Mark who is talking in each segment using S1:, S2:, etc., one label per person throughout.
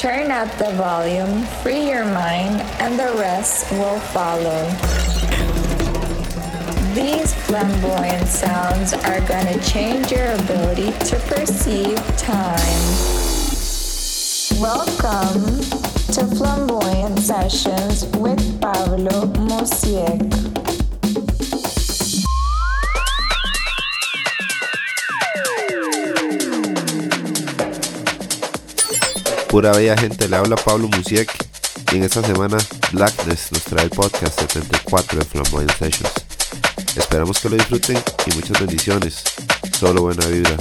S1: Turn up the volume, free your mind, and the rest will follow. These flamboyant sounds are gonna change your ability to perceive time. Welcome to Flamboyant Sessions with Pablo Musiek.
S2: Pura bella gente, le habla Pablo Musiek y en esta semana Blackness nos trae el podcast 74 de Flamboyant Sessions. Esperamos que lo disfruten y muchas bendiciones. Solo buena vibra.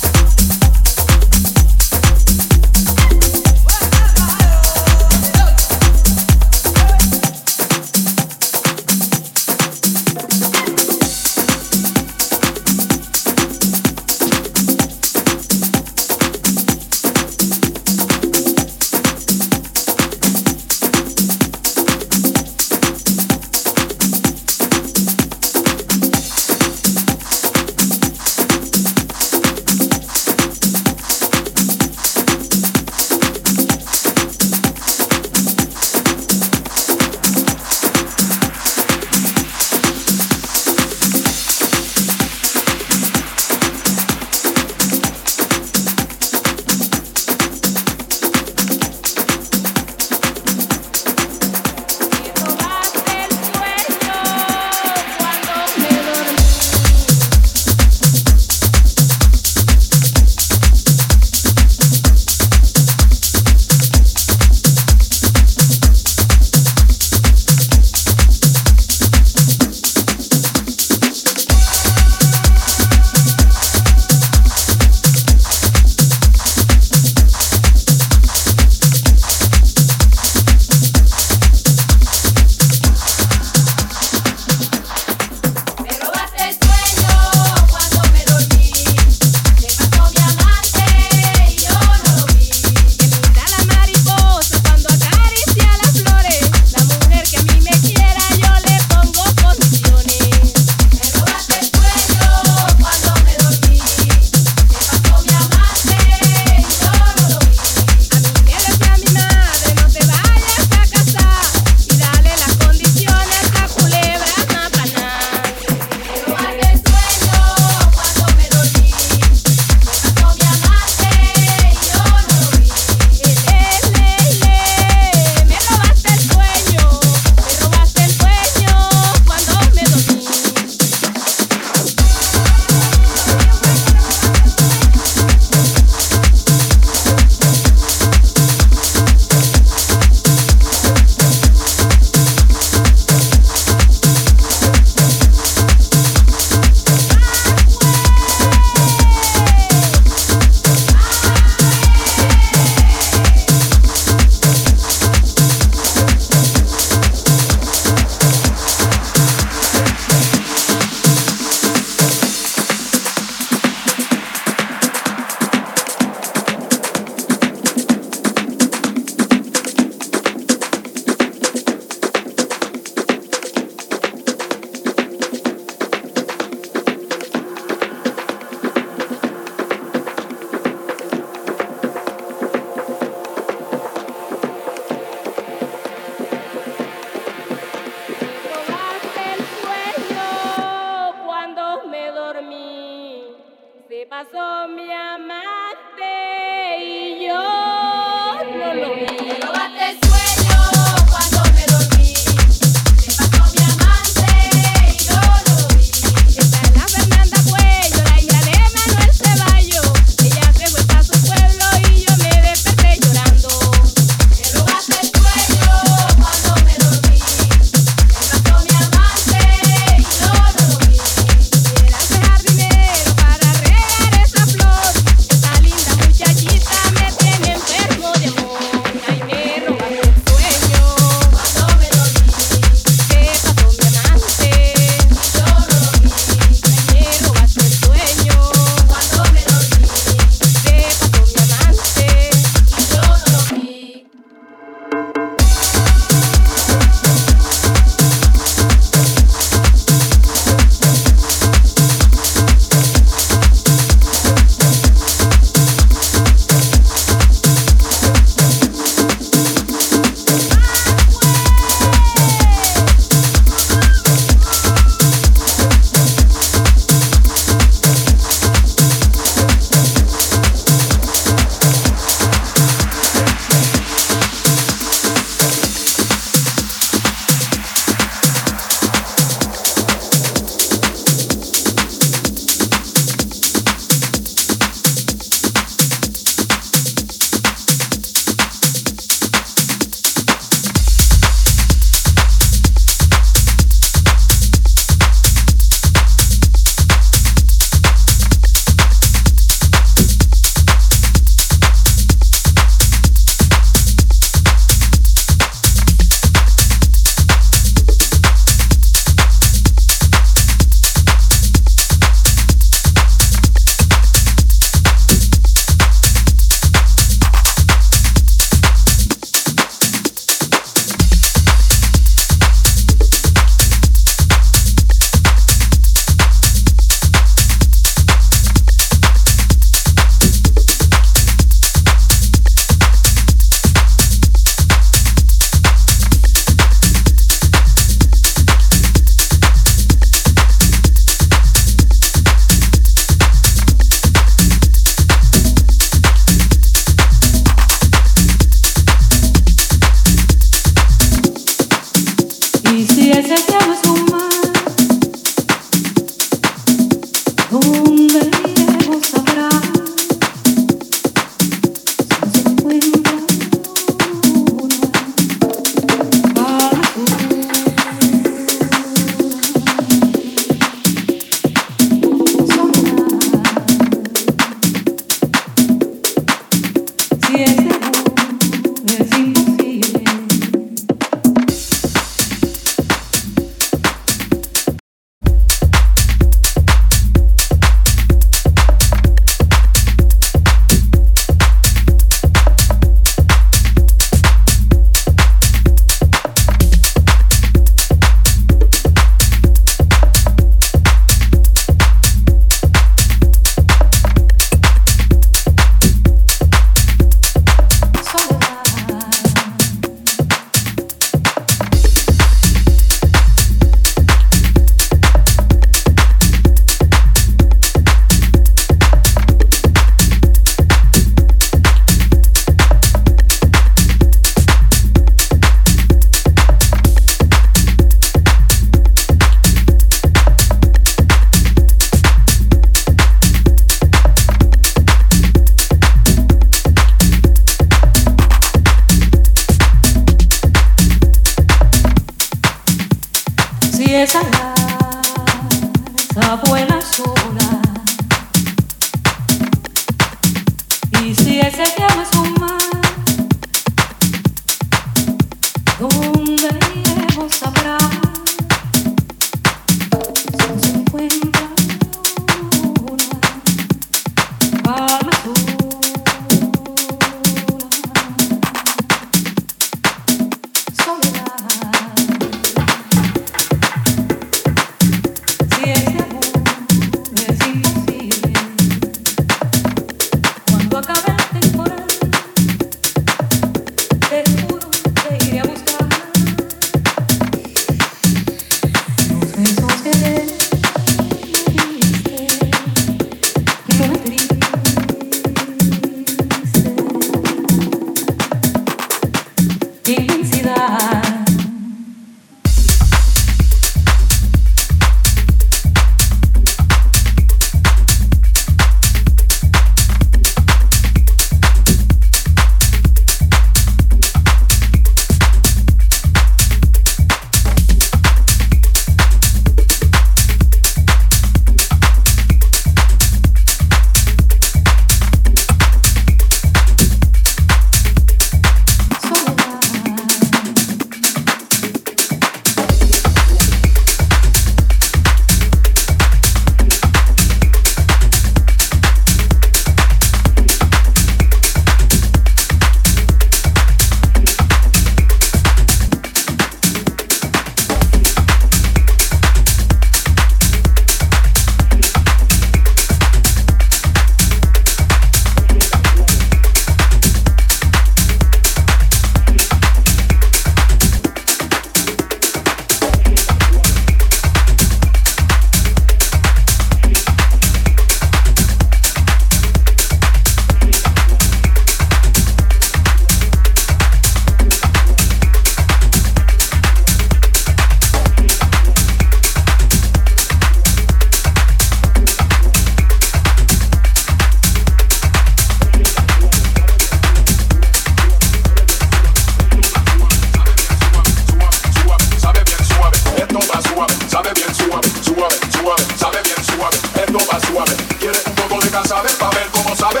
S3: suave, suave, suave, sabe bien suave, esto va suave. Quiere un poco de
S4: cansabel pa' ver cómo sabe.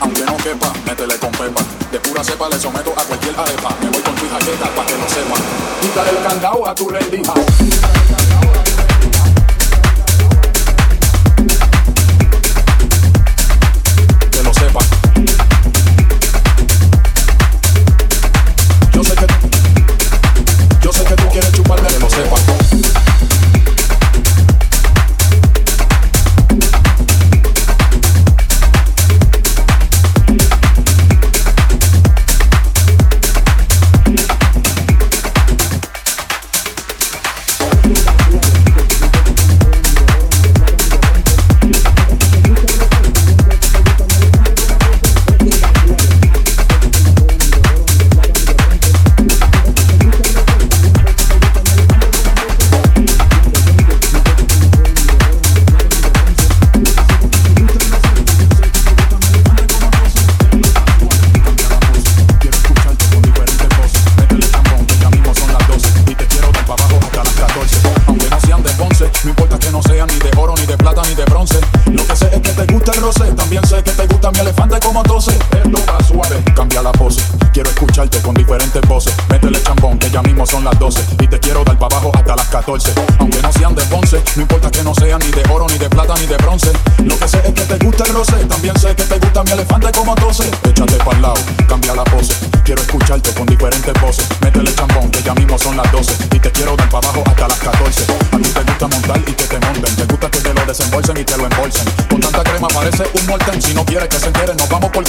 S4: Aunque no quepa, métele con pepa. De
S5: pura cepa le someto a cualquier arepa. Me voy con tu jaqueta pa' que lo sepa. Quítale el candado a tu rendija.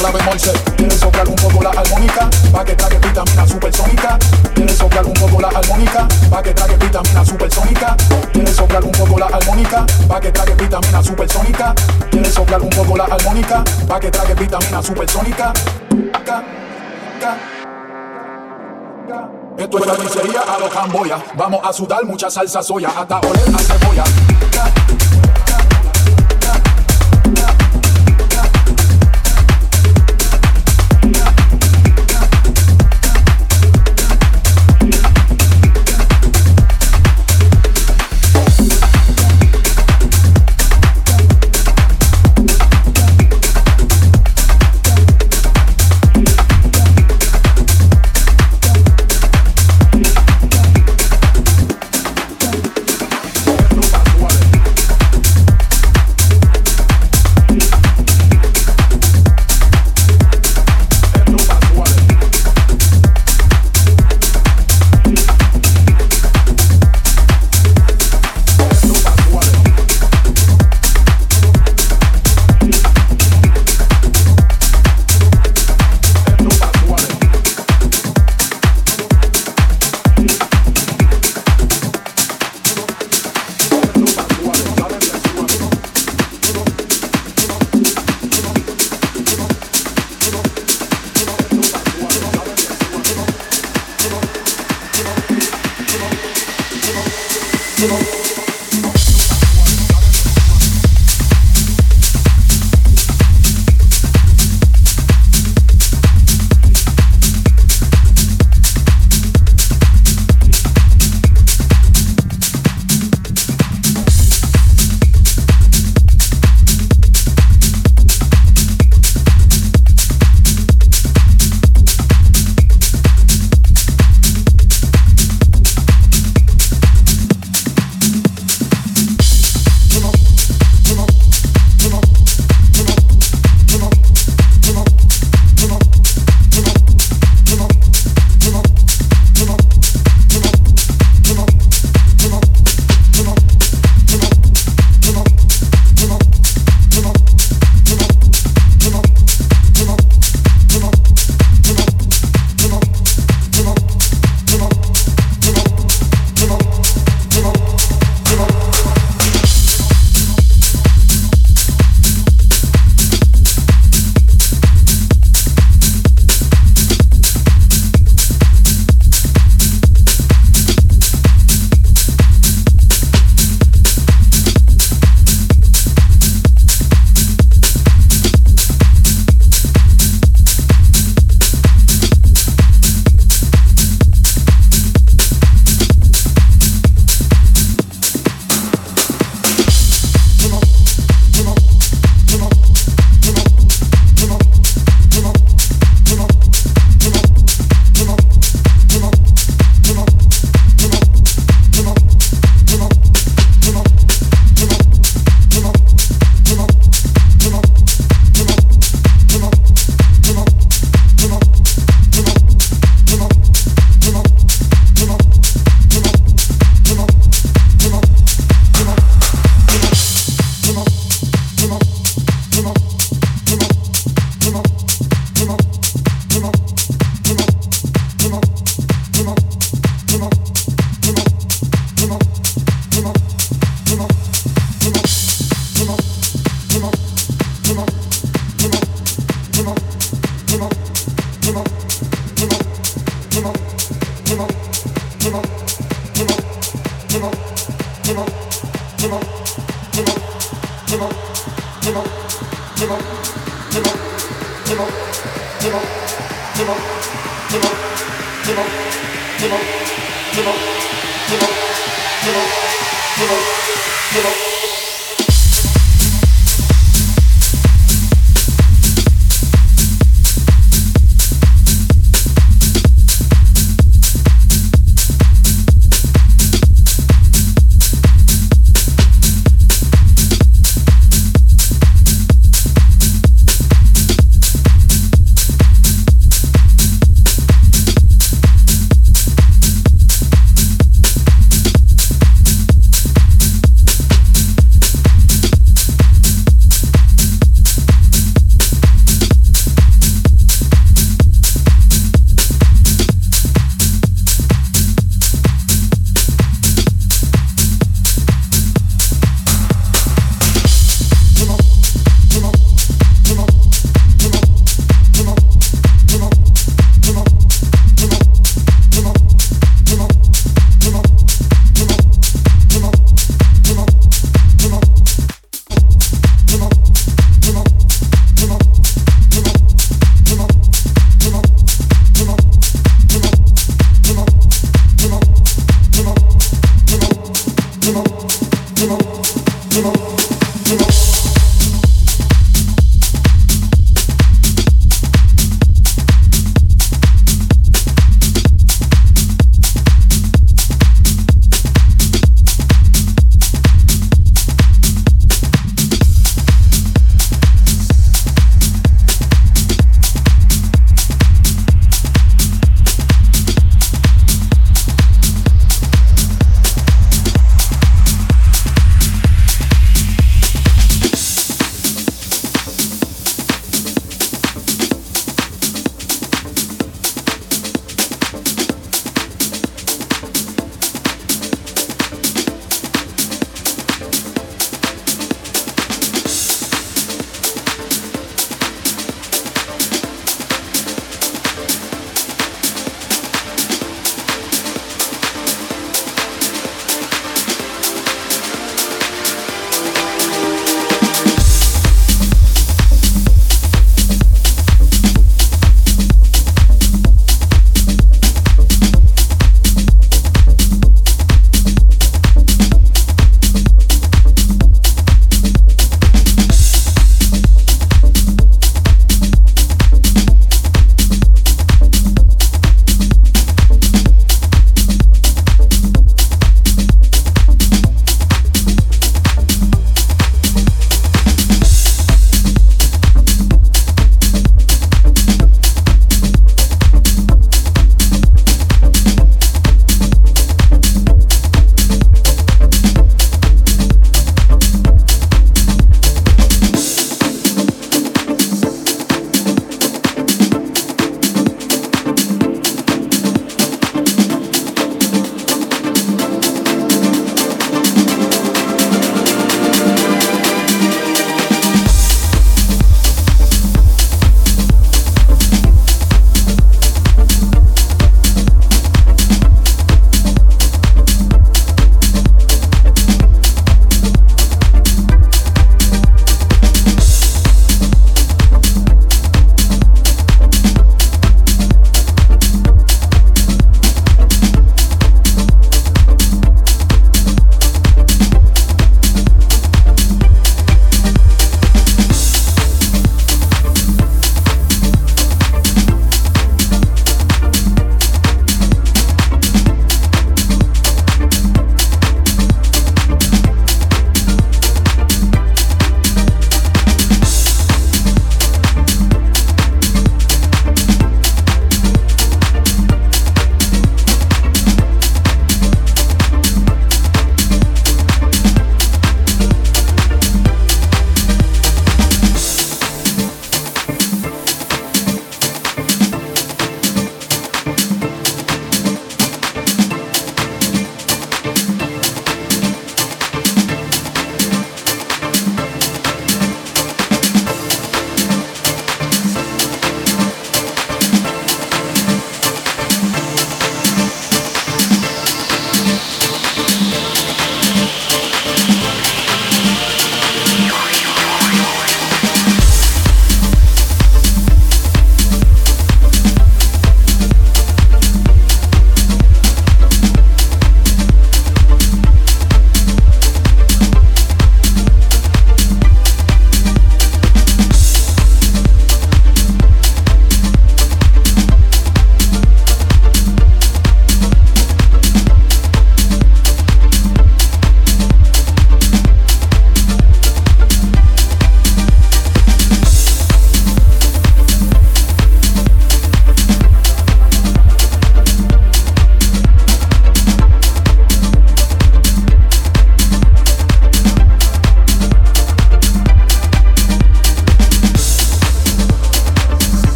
S5: clave morse. Quieres soplar un poco la armónica, pa' que trague vitamina supersónica. Quieres soplar un poco la armónica, pa' que trague vitamina supersónica. Quieres soplar un poco la armónica, pa' que trague vitamina supersónica. Quieres soplar un poco la armónica, pa' que trague vitamina supersónica. Esto es carnicería a los camboya. Vamos a sudar mucha salsa soya hasta oler a cebolla.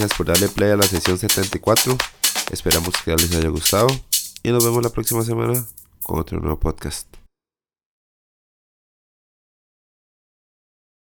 S2: Gracias por darle play a la sesión 74. Esperamos que les haya gustado y nos vemos la próxima semana con otro nuevo podcast.